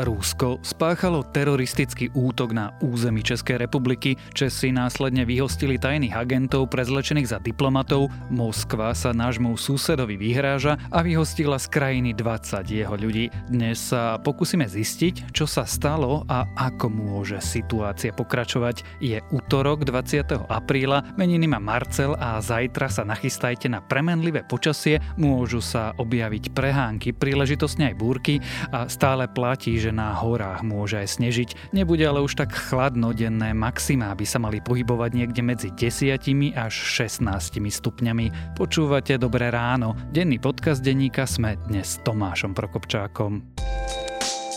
Rusko spáchalo teroristický útok na území Českej republiky, Česi následne vyhostili tajných agentov prezlečených za diplomatov, Moskva sa nášmu susedovi vyhráža a vyhostila z krajiny 20 jeho ľudí. Dnes sa pokúsime zistiť, čo sa stalo a ako môže situácia pokračovať. Je útorok 20. apríla, meniny má Marcel a zajtra sa nachystajte na premenlivé počasie, môžu sa objaviť prehánky, príležitosne aj búrky a stále platí, že na horách môže aj snežiť. Nebude ale už tak chladno, denné maxima by sa mali pohybovať niekde medzi 10 až 16 stupňami. Počúvate Dobré ráno. Denný podcast denníka sme dnes s Tomášom Prokopčákom.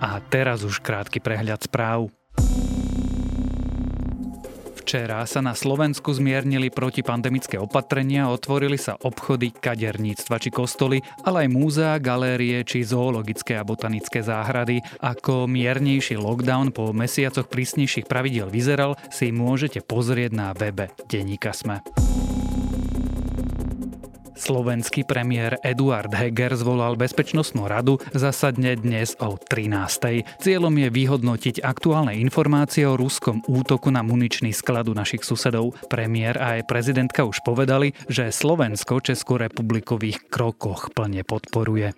A teraz už krátky prehľad správ. Včera sa na Slovensku zmiernili protipandemické opatrenia, otvorili sa obchody, kaderníctva či kostoly, ale aj múzea, galérie či zoologické a botanické záhrady. Ako miernejší lockdown po mesiacoch prísnejších pravidiel vyzeral, si môžete pozrieť na webe Deníka Sme. Slovenský premiér Eduard Heger zvolal Bezpečnostnú radu, zasadne dnes o 13. Cieľom je vyhodnotiť aktuálne informácie o ruskom útoku na muničný sklad u našich susedov. Premiér a aj prezidentka už povedali, že Slovensko Českú ich krokoch plne podporuje.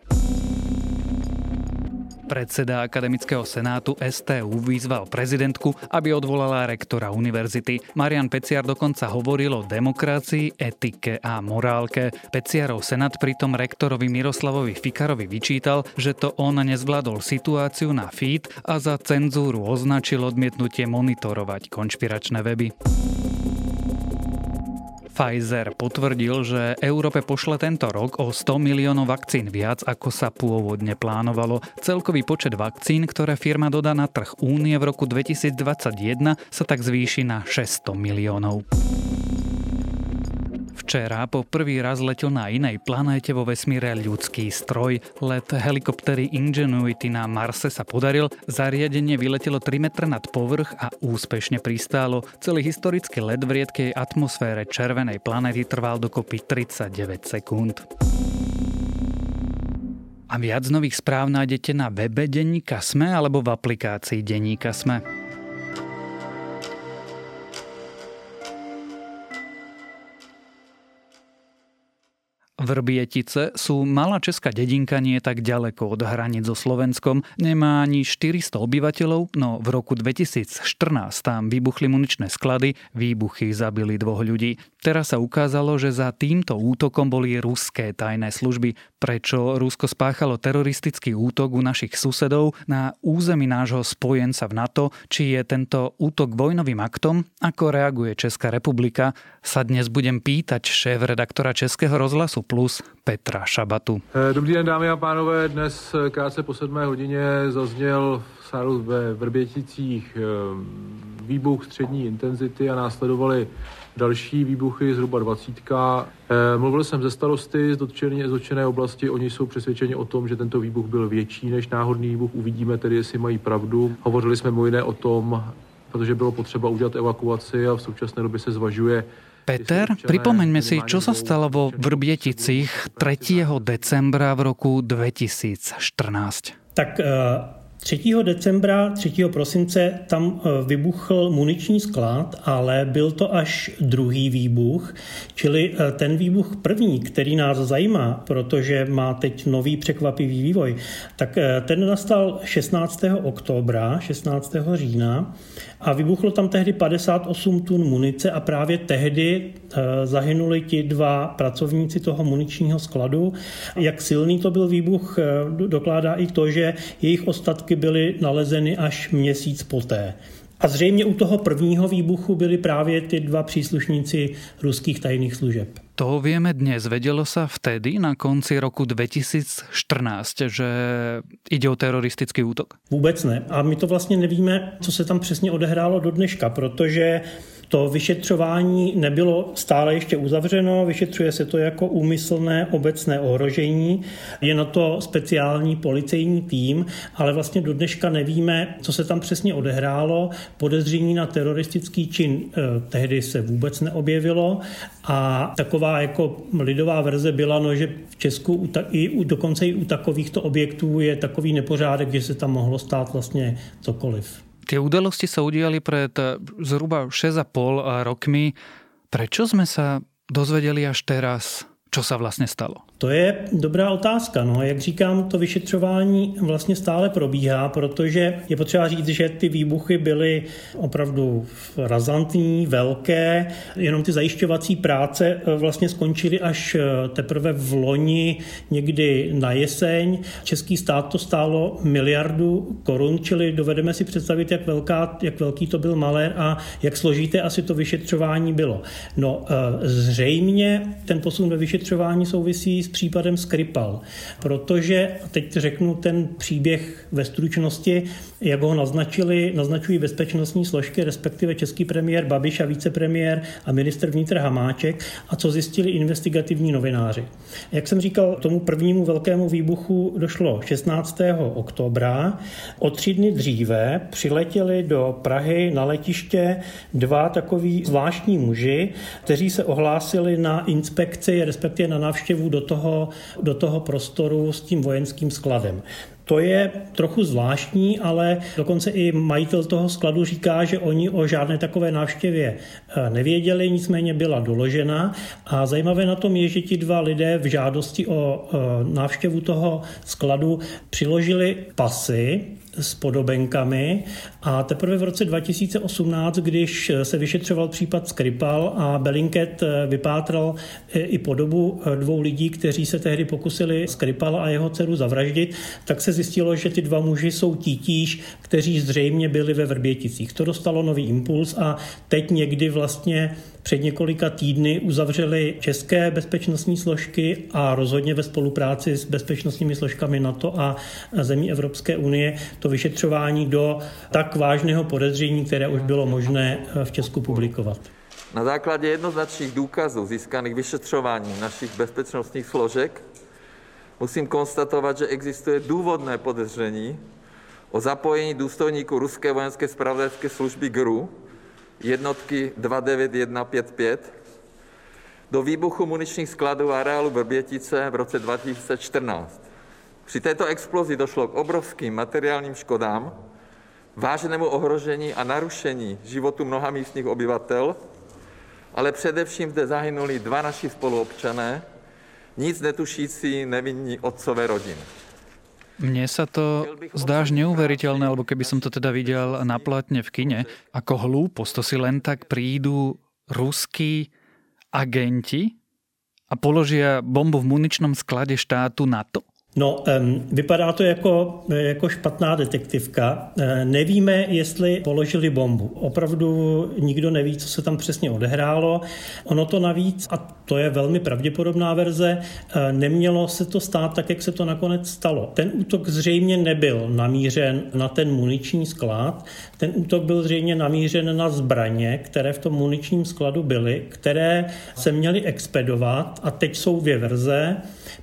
Predseda Akademického senátu STU vyzval prezidentku, aby odvolala rektora univerzity. Marian Peciar dokonca hovoril o demokracii, etike a morálke. Peciarov senát pritom rektorovi Miroslavovi Fikarovi vyčítal, že to on nezvládol situáciu na feed a za cenzúru označil odmietnutie monitorovať konšpiračné weby. Pfizer potvrdil, že Európe pošle tento rok o 100 miliónov vakcín viac, ako sa pôvodne plánovalo. Celkový počet vakcín, ktoré firma dodá na trh únie v roku 2021, sa tak zvýši na 600 miliónov. Včera po prvý raz letel na inej planéte vo vesmíre ľudský stroj. Let helikoptery Ingenuity na Marse sa podaril, zariadenie vyletelo 3 metre nad povrch a úspešne pristálo. Celý historický let v riedkej atmosfére červenej planéty trval dokopy 39 sekúnd. A viac nových správ nájdete na webe Denníka Sme alebo v aplikácii Denníka Sme. Vrbietice sú malá česká dedinka nie tak ďaleko od hraníc so Slovenskom, nemá ani 400 obyvateľov, no v roku 2014 tam vybuchli muničné sklady, výbuchy zabili dvoch ľudí. Teraz sa ukázalo, že za týmto útokom boli ruské tajné služby. Prečo Rusko spáchalo teroristický útok u našich susedov na území nášho spojenca v NATO, či je tento útok vojnovým aktom, ako reaguje Česká republika, sa dnes budem pýtať šéf-redaktora Českého rozhlasu Plus Petra Šabatu. Eh, dobrý den, dámy a pánové. Dnes eh, krátce po sedmé hodině zazněl sálu ve Vrběticích eh, výbuch střední intenzity a následovali další výbuchy, zhruba dvacítka. Mluvil jsem ze starosty z dotčené, z dotčené oblasti, oni jsou přesvědčeni o tom, že tento výbuch byl větší než náhodný výbuch. Uvidíme tedy, jestli mají pravdu. Hovořili jsme mimo jiné o tom, protože bylo potřeba udělat evakuaci a v současné době se zvažuje, Peter, pripomeňme si, čo sa stalo vo Vrbieticích 3. decembra v roku 2014. Tak 3. Eh, decembra, 3. prosince tam eh, vybuchl muniční sklad, ale byl to až druhý výbuch, čili eh, ten výbuch první, který nás zajímá, protože má teď nový překvapivý vývoj, tak ten nastal 16. oktobra, 16. října a vybuchlo tam tehdy 58 tun munice a právě tehdy eh, zahynuli ti dva pracovníci toho muničního skladu. Jak silný to byl výbuch, eh, dokládá i to, že jejich ostatky byly nalezeny až měsíc poté. A zřejmě u toho prvního výbuchu byli právě ty dva příslušníci ruských tajných služeb. To vieme dnes. Vedelo sa vtedy na konci roku 2014, že ide o teroristický útok? Vůbec ne. A my to vlastně nevíme, co se tam přesně odehrálo do dneška, protože to vyšetřování nebylo stále ještě uzavřeno, vyšetřuje se to jako úmyslné obecné ohrožení. Je na to speciální policejní tým, ale vlastně do dneška nevíme, co se tam přesně odehrálo. Podezření na teroristický čin eh, tehdy se vůbec neobjevilo a taková jako lidová verze byla, no, že v Česku i u, dokonce i u takovýchto objektů je takový nepořádek, že se tam mohlo stát vlastně cokoliv. Tie udalosti sa udiali pred eh, zhruba 6,5 rokmi. Prečo sme sa dozvedeli až teraz, čo sa vlastne stalo? To je dobrá otázka. No, jak říkám, to vyšetřování vlastně stále probíhá, protože je potřeba říct, že ty výbuchy byly opravdu razantní, velké. Jenom ty zajišťovací práce eh, vlastně skončily až eh, teprve v loni, někdy na jeseň. Český stát to stálo miliardu korun, čili dovedeme si představit, jak, velká, jak velký to byl malér a jak složité asi to vyšetřování bylo. No, eh, zřejmě ten posun ve vyšetřování souvisí s případem Skripal, protože, teď řeknu ten příběh ve stručnosti, jak ho naznačili, naznačují bezpečnostní složky, respektive český premiér Babiš a vicepremiér a minister vnitra Hamáček a co zjistili investigativní novináři. Jak jsem říkal, tomu prvnímu velkému výbuchu došlo 16. oktobra. O tři dny dříve přiletěli do Prahy na letiště dva takový zvláštní muži, kteří se ohlásili na inspekci, respektive na návštěvu do toho do toho prostoru s tím vojenským skladem. To je trochu zvláštní, ale dokonce i majitel toho skladu říká, že oni o žádné takové návštěvě eh, nevěděli, nicméně byla doložena. A zajímavé na tom je, že ti dva lidé v žádosti o eh, návštěvu toho skladu přiložili pasy, s podobenkami a teprve v roce 2018, když se vyšetřoval případ Skripal a Belinket vypátral i podobu dvou lidí, kteří se tehdy pokusili Skripal a jeho dceru zavraždit, tak se zjistilo, že ty dva muži jsou títíž, kteří zřejmě byli ve Vrběticích. To dostalo nový impuls a teď někdy vlastně před několika týdny uzavřeli české bezpečnostní složky a rozhodně ve spolupráci s bezpečnostními složkami NATO a zemí Evropské unie to vyšetřování do tak vážného podezření, které už bylo možné v Česku publikovat. Na základě jednoznačných důkazů získaných vyšetřováním našich bezpečnostních složek musím konstatovat, že existuje důvodné podezření o zapojení důstojníků ruské vojenské spravodajské služby GRU jednotky 29155 do výbuchu muničních skladů a areálu Vrbětice v roce 2014. Při této explozi došlo k obrovským materiálním škodám, vážnému ohrožení a narušení životu mnoha místních obyvatel, ale především zde zahynuli dva naši spoluobčané, nic netušící nevinní otcové rodiny. Mne sa to zdá až neuveriteľné, alebo keby som to teda videl na platne v kine, ako hlúposť, to si len tak prídu ruskí agenti a položia bombu v muničnom sklade štátu NATO? No, vypadá to jako, jako špatná detektivka. E, nevíme, jestli položili bombu. Opravdu nikdo neví, co se tam přesně odehrálo. Ono to navíc, a to je velmi pravděpodobná verze, e, nemělo se to stát tak, jak se to nakonec stalo. Ten útok zřejmě nebyl namířen na ten muniční sklad, ten útok byl zřejmě namířen na zbraně, které v tom muničním skladu byly, které se měly expedovat a teď jsou dvě verze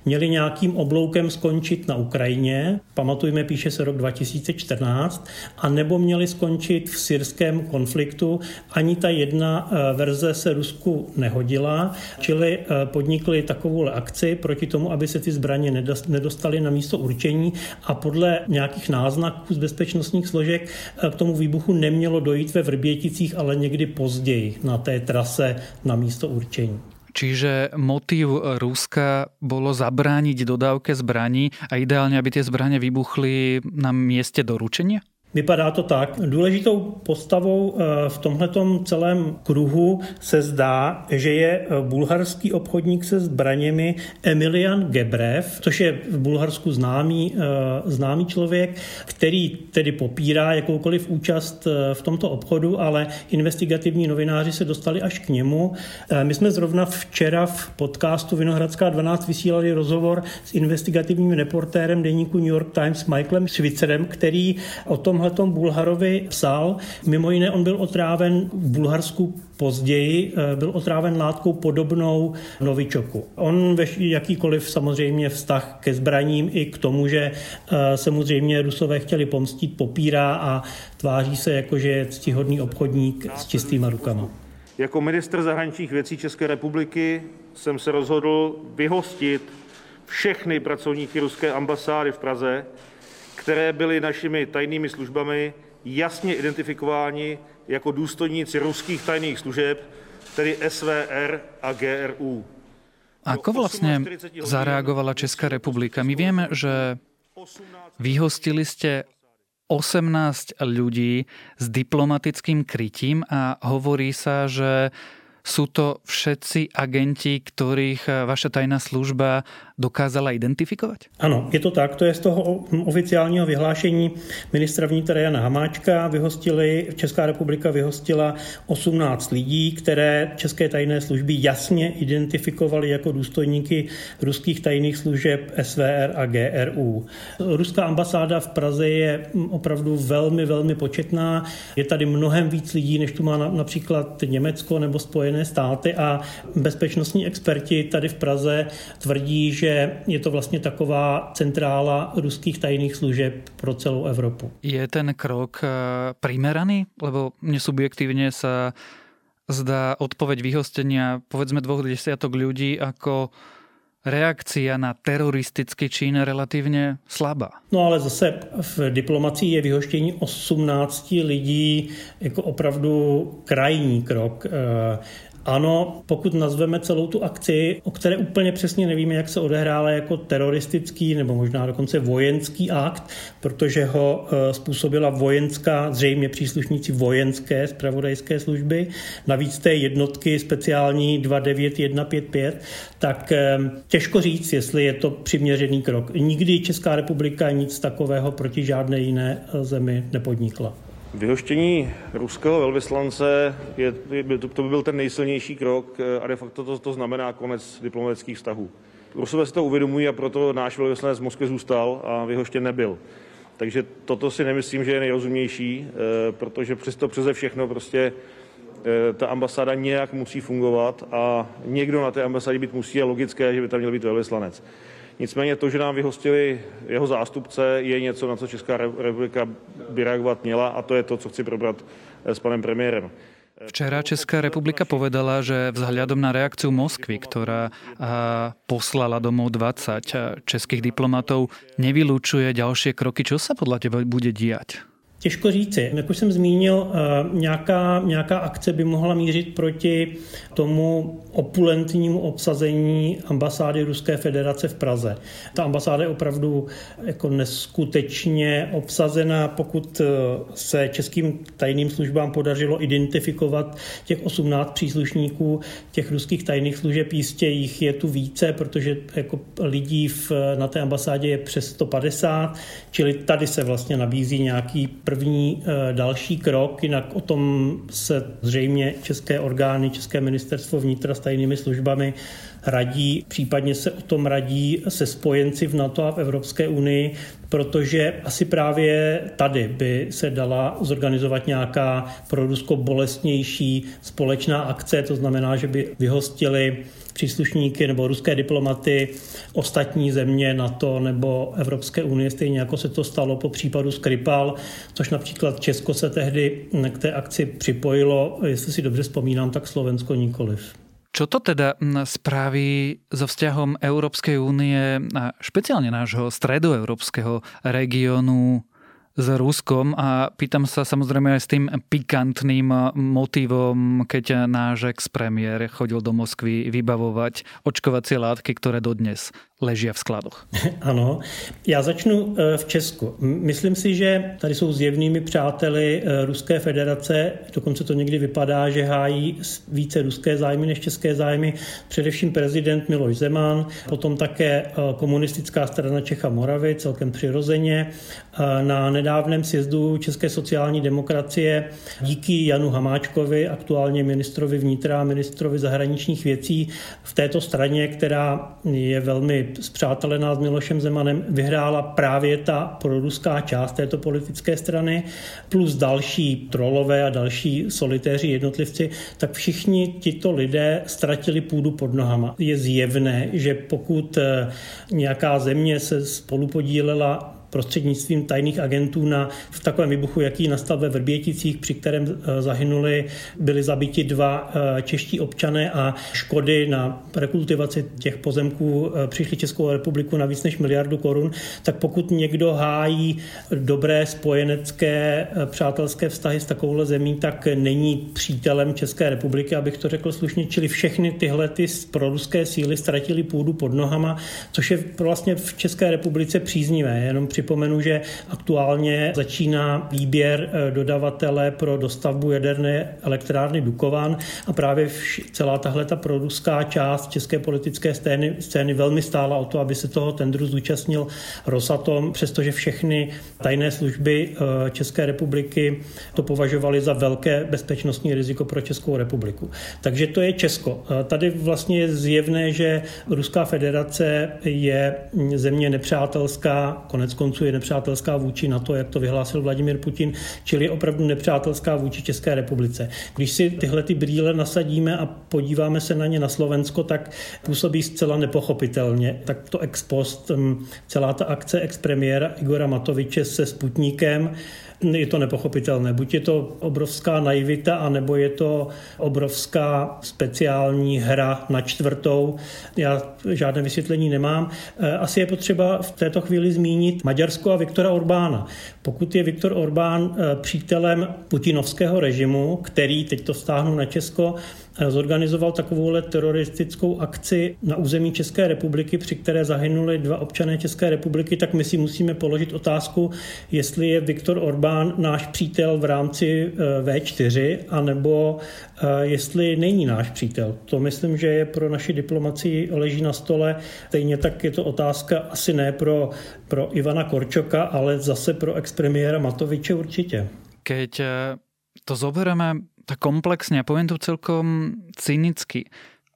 měli nějakým obloukem skončit na Ukrajině, pamatujme, píše se rok 2014, a nebo měli skončit v syrském konfliktu. Ani ta jedna eh, verze se Rusku nehodila, čili eh, podnikli takovou akci proti tomu, aby se ty zbraně nedostaly na místo určení a podle nějakých náznaků z bezpečnostních složek eh, k tomu výbuchu nemělo dojít ve Vrběticích, ale někdy později na té trase na místo určení. Čiže motív Ruska bolo zabrániť dodávke zbraní a ideálne, aby tie zbranie vybuchli na mieste doručenia? Vypadá to tak. Důležitou postavou eh, v tomhletom celém kruhu se zdá, že je eh, bulharský obchodník se zbraněmi Emilian Gebrev, což je v Bulharsku známý, eh, známý člověk, který tedy popírá jakoukoliv účast v tomto obchodu, ale investigativní novináři se dostali až k němu. My jsme zrovna včera v podcastu Vinohradská 12 vysílali rozhovor s investigativním reportérem deníku New York Times Michaelem Schwitzerem, který o tom tomhle Bulharovi psal. Mimo jiné on byl otráven v Bulharsku později, eh, byl otráven látkou podobnou novičoku. On ve jakýkoliv samozřejmě vztah ke zbraním i k tomu, že eh, samozřejmě Rusové chtěli pomstit, popírá a tváří se jako, že je ctihodný obchodník s čistýma rukama. Jako ministr zahraničních věcí České republiky jsem se rozhodl vyhostit všechny pracovníky ruské ambasády v Praze, které byly našimi tajnými službami jasně identifikováni jako důstojníci ruských tajných služeb, tedy SVR a GRU. Ako vlastne zareagovala Česká republika? My vieme, že vyhostili ste 18 ľudí s diplomatickým krytím a hovorí sa, že sú to všetci agenti, ktorých eh, vaša tajná služba dokázala identifikovat? Ano, je to tak. To je z toho oficiálního vyhlášení ministra vnitra Jana Hamáčka. Vyhostili, Česká republika vyhostila 18 lidí, které české tajné služby jasně identifikovaly jako důstojníky ruských tajných služeb SVR a GRU. Ruská ambasáda v Praze je opravdu velmi, velmi početná. Je tady mnohem víc lidí, než tu má například Německo nebo Spojené státy a bezpečnostní experti tady v Praze tvrdí, že že je to vlastně taková centrála ruských tajných služeb pro celou Evropu. Je ten krok eh, primeraný? Lebo mne subjektívne sa zdá odpoveď vyhostenia povedzme dvoch desiatok ľudí ako reakcia na teroristický čin relatívne slabá. No ale zase v diplomacii je vyhoštění 18 lidí jako opravdu krajní krok. Ano, pokud nazveme celou tu akci, o které úplně přesně nevíme, jak se odehrála jako teroristický nebo možná dokonce vojenský akt, protože ho eh, způsobila vojenská, zřejmě příslušníci vojenské zpravodajské služby, navíc té jednotky speciální 29155, tak eh, těžko říct, jestli je to přiměřený krok. Nikdy Česká republika nic takového proti žádné jiné eh, zemi nepodnikla. Vyhoštění ruského velvyslance, je, to by byl ten nejsilnější krok a de facto to, to znamená konec diplomatických vztahů. Rusové si to uvědomují a proto náš velvyslanec v Moskvě zůstal a vyhoštěn nebyl. Takže toto si nemyslím, že je nejrozumnější, eh, protože přesto přeze všechno prostě eh, ta ambasáda nějak musí fungovat a někdo na té ambasádě být musí, je logické, že by tam měl být velvyslanec. Nicméně to, že nám vyhostili jeho zástupce, je něco, na co Česká republika by reagovat měla a to je to, co chci probrat eh, s panem premiérem. Včera Česká republika povedala, že vzhľadom na reakciu Moskvy, ktorá poslala domov 20 českých diplomatov, nevylučuje ďalšie kroky. Čo sa podľa teba bude diať? Těžko říci. Jak už jsem zmínil, eh, nějaká, nějaká akce by mohla mířit proti tomu opulentnímu obsazení ambasády Ruské federace v Praze. Ta ambasáda je opravdu jako neskutečně obsazená, pokud eh, se českým tajným službám podařilo identifikovat těch 18 příslušníků těch ruských tajných služeb, jistě jich je tu více, protože jako lidí v, na té ambasádě je přes 150, čili tady se vlastně nabízí nějaký první eh, další krok, jinak o tom se zřejmě české orgány, České ministerstvo vnitra s tajnými službami radí, případně se o tom radí se spojenci v NATO a v Evropské unii, protože asi právě tady by se dala zorganizovat nějaká pro Rusko bolestnější společná akce, to znamená, že by vyhostili příslušníky nebo ruské diplomaty ostatní země NATO nebo Evropské unie, stejně jako se to stalo po případu Skripal, což například Česko se tehdy k té akci připojilo, jestli si dobře vzpomínám, tak Slovensko nikoliv. Čo to teda spraví so vzťahom Európskej únie a špeciálne nášho stredoeurópskeho regiónu s Ruskom? A pýtam sa samozrejme aj s tým pikantným motivom, keď náš ex-premiér chodil do Moskvy vybavovať očkovacie látky, ktoré dodnes ležia v skladoch. Ano, já začnu eh, v Česku. Myslím si, že tady jsou zjevnými přáteli eh, Ruské federace, dokonce to někdy vypadá, že hájí více ruské zájmy než české zájmy, především prezident Miloš Zeman, potom také eh, komunistická strana Čecha Moravy, celkem přirozeně. Na nedávném sjezdu České sociální demokracie díky Janu Hamáčkovi, aktuálně ministrovi vnitra a ministrovi zahraničních věcí, v této straně, která je velmi zpřátelená s Milošem Zemanem, vyhrála právě ta proruská část této politické strany, plus další trolové a další solitéři jednotlivci, tak všichni tito lidé ztratili půdu pod nohama. Je zjevné, že pokud eh, nějaká země se spolu podílela prostřednictvím tajných agentů na, v takovém výbuchu, jaký nastal ve Vrběticích, při kterém eh, zahynuli, byli zabiti dva eh, čeští občané a škody na rekultivaci těch pozemků eh, přišly Českou republiku na víc než miliardu korun, tak pokud někdo hájí dobré spojenecké přátelské vztahy s takovouhle zemí, tak není přítelem České republiky, abych to řekl slušně, čili všechny tyhle ty proruské síly ztratili půdu pod nohama, což je vlastně v České republice příznivé. Jenom při Připomenu, že aktuálně začíná výběr eh, dodavatele pro dostavbu jaderné elektrárny Dukovan a právě celá tahle ta proruská část české politické scény, scény velmi stála o to, aby se toho tendru zúčastnil Rosatom, přestože všechny tajné služby eh, České republiky to považovali za velké bezpečnostní riziko pro Českou republiku. Takže to je Česko. Eh, tady vlastně je zjevné, že Ruská federace je země nepřátelská, konec konců konců je nepřátelská vůči na to, jak to vyhlásil Vladimir Putin, čili je opravdu nepřátelská vůči České republice. Když si tyhle ty brýle nasadíme a podíváme se na ně na Slovensko, tak působí zcela nepochopitelně. Tak to ex post, hm, celá ta akce ex-premiéra Igora Matoviče se Sputníkem, je to nepochopitelné. Buď je to obrovská naivita, anebo je to obrovská speciální hra na čtvrtou. Já žádné vysvětlení nemám. E, asi je potřeba v této chvíli zmínit Maďarsko a Viktora Orbána. Pokud je Viktor Orbán e, přítelem putinovského režimu, který, teď to stáhnu na Česko, zorganizoval takovouhle teroristickou akci na území České republiky, při které zahynuli dva občané České republiky, tak my si musíme položit otázku, jestli je Viktor Orbán náš přítel v rámci eh, V4, anebo eh, jestli není náš přítel. To myslím, že je pro naši diplomaci leží na stole. Stejně tak je to otázka asi ne pro, pro Ivana Korčoka, ale zase pro expremiéra Matoviče určitě. Keď eh, to zoberieme tak komplexne a poviem to celkom cynicky.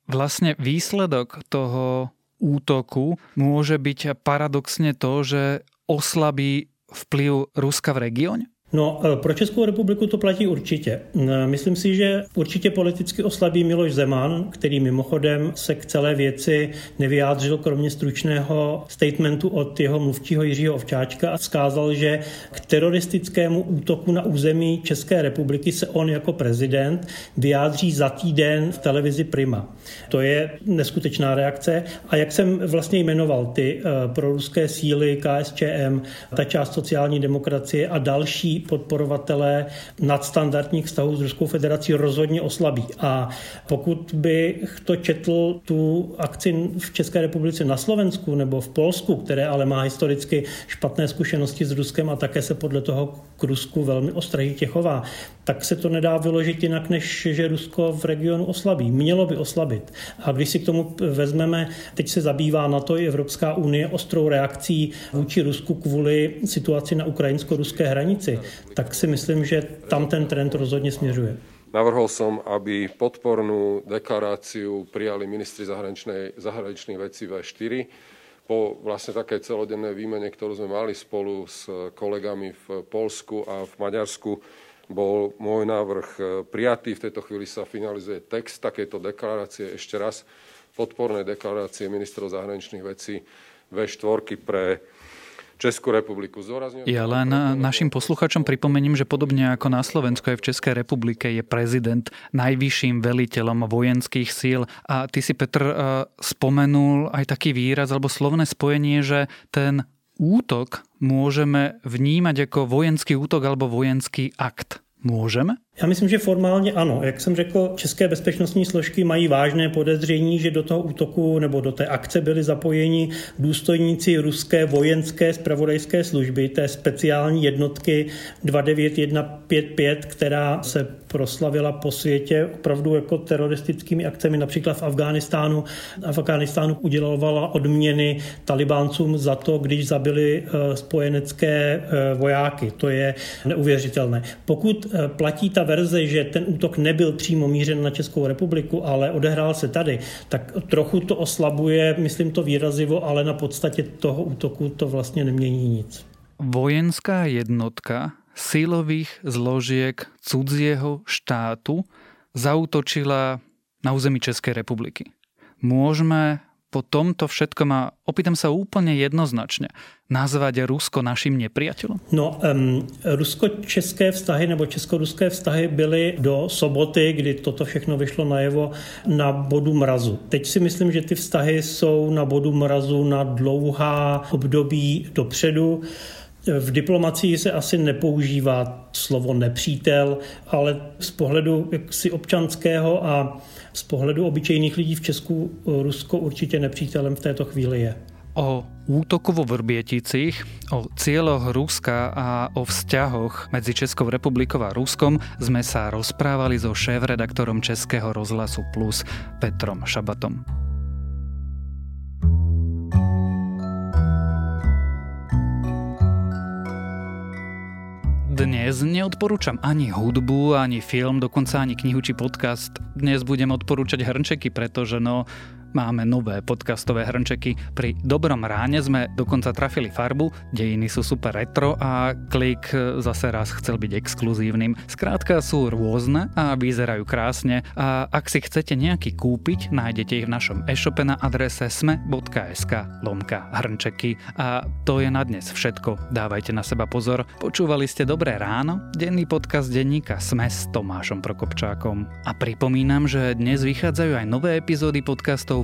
Vlastne výsledok toho útoku môže byť paradoxne to, že oslabí vplyv Ruska v regióne? No, e, pro Českou republiku to platí určitě. E, myslím si, že určitě politicky oslabí Miloš Zeman, který mimochodem se k celé věci nevyjádřil, kromě stručného statementu od jeho mluvčího Jiřího Ovčáčka a vzkázal, že k teroristickému útoku na území České republiky se on jako prezident vyjádří za týden v televizi Prima. To je neskutečná reakce. A jak jsem vlastně jmenoval ty e, proruské síly KSČM, ta část sociální demokracie a další podporovatelé nadstandardních vztahů s Ruskou federací rozhodně oslabí. A pokud bych to četl tu akci v České republice na Slovensku nebo v Polsku, které ale má historicky špatné zkušenosti s Ruskem a také se podle toho k Rusku velmi ostražitě chová, tak se to nedá vyložit jinak, než že Rusko v regionu oslabí. Mělo by oslabit. A když si k tomu vezmeme, teď se zabývá na to i Evropská unie ostrou reakcí vůči Rusku kvůli situaci na ukrajinsko-ruské hranici, tak si myslím, že tam ten trend rozhodně směřuje. Navrhol som, aby podpornú deklaráciu prijali ministri zahraničnej, zahraničných vecí V4 po vlastne také celodennej výmene, ktorú sme mali spolu s kolegami v Polsku a v Maďarsku, bol môj návrh prijatý. V tejto chvíli sa finalizuje text takéto deklarácie. Ešte raz podporné deklarácie ministrov zahraničných vecí V4 pre Českú republiku. Zdôrazňujem... Ja len našim posluchačom pripomením, že podobne ako na Slovensku aj v Českej republike je prezident najvyšším veliteľom vojenských síl. A ty si, Petr, eh, spomenul aj taký výraz alebo slovné spojenie, že ten útok môžeme vnímať ako vojenský útok alebo vojenský akt. Môžeme? Já myslím, že formálně ano. Jak jsem řekl, české bezpečnostní složky mají vážné podezření, že do toho útoku nebo do té akce byli zapojeni důstojníci ruské vojenské spravodajské služby, té speciální jednotky 29155, která se proslavila po světě opravdu jako teroristickými akcemi. Například v Afghánistánu. V Afghánistánu udělovala odměny talibáncům za to, když zabili eh, spojenecké eh, vojáky. To je neuvěřitelné. Pokud eh, platí ta verze, že ten útok nebyl přímo mířen na Českou republiku, ale odehrál se tady, tak trochu to oslabuje, myslím to výrazivo, ale na podstatě toho útoku to vlastně nemění nic. Vojenská jednotka sílových zložiek cudzieho štátu zautočila na území Českej republiky. Môžeme po tomto všetkom, a opýtam sa úplne jednoznačne, nazvať Rusko naším nepriateľom? No, um, rusko-české vztahy nebo česko-ruské vztahy byly do soboty, kdy toto všechno vyšlo najevo, na bodu mrazu. Teď si myslím, že ty vztahy jsou na bodu mrazu na dlouhá období dopředu. V diplomacii se asi nepoužívá slovo nepřítel, ale z pohledu jaksi občanského a z pohledu obyčejných lidí v Česku Rusko určitě nepřítelem v této chvíli je. O útoku vo Vrbieticích, o cieľoch Ruska a o vzťahoch medzi Českou republikou a Ruskom sme sa rozprávali so šéf-redaktorom Českého rozhlasu Plus Petrom Šabatom. Dnes neodporúčam ani hudbu, ani film, dokonca ani knihu či podcast. Dnes budem odporúčať hrnčeky, pretože no, Máme nové podcastové hrnčeky. Pri Dobrom ráne sme dokonca trafili farbu, dejiny sú super retro a klik zase raz chcel byť exkluzívnym. Skrátka sú rôzne a vyzerajú krásne a ak si chcete nejaký kúpiť, nájdete ich v našom e-shope na adrese sme.sk lomka hrnčeky. A to je na dnes všetko. Dávajte na seba pozor. Počúvali ste Dobré ráno, denný podcast denníka Sme s Tomášom Prokopčákom. A pripomínam, že dnes vychádzajú aj nové epizódy podcastov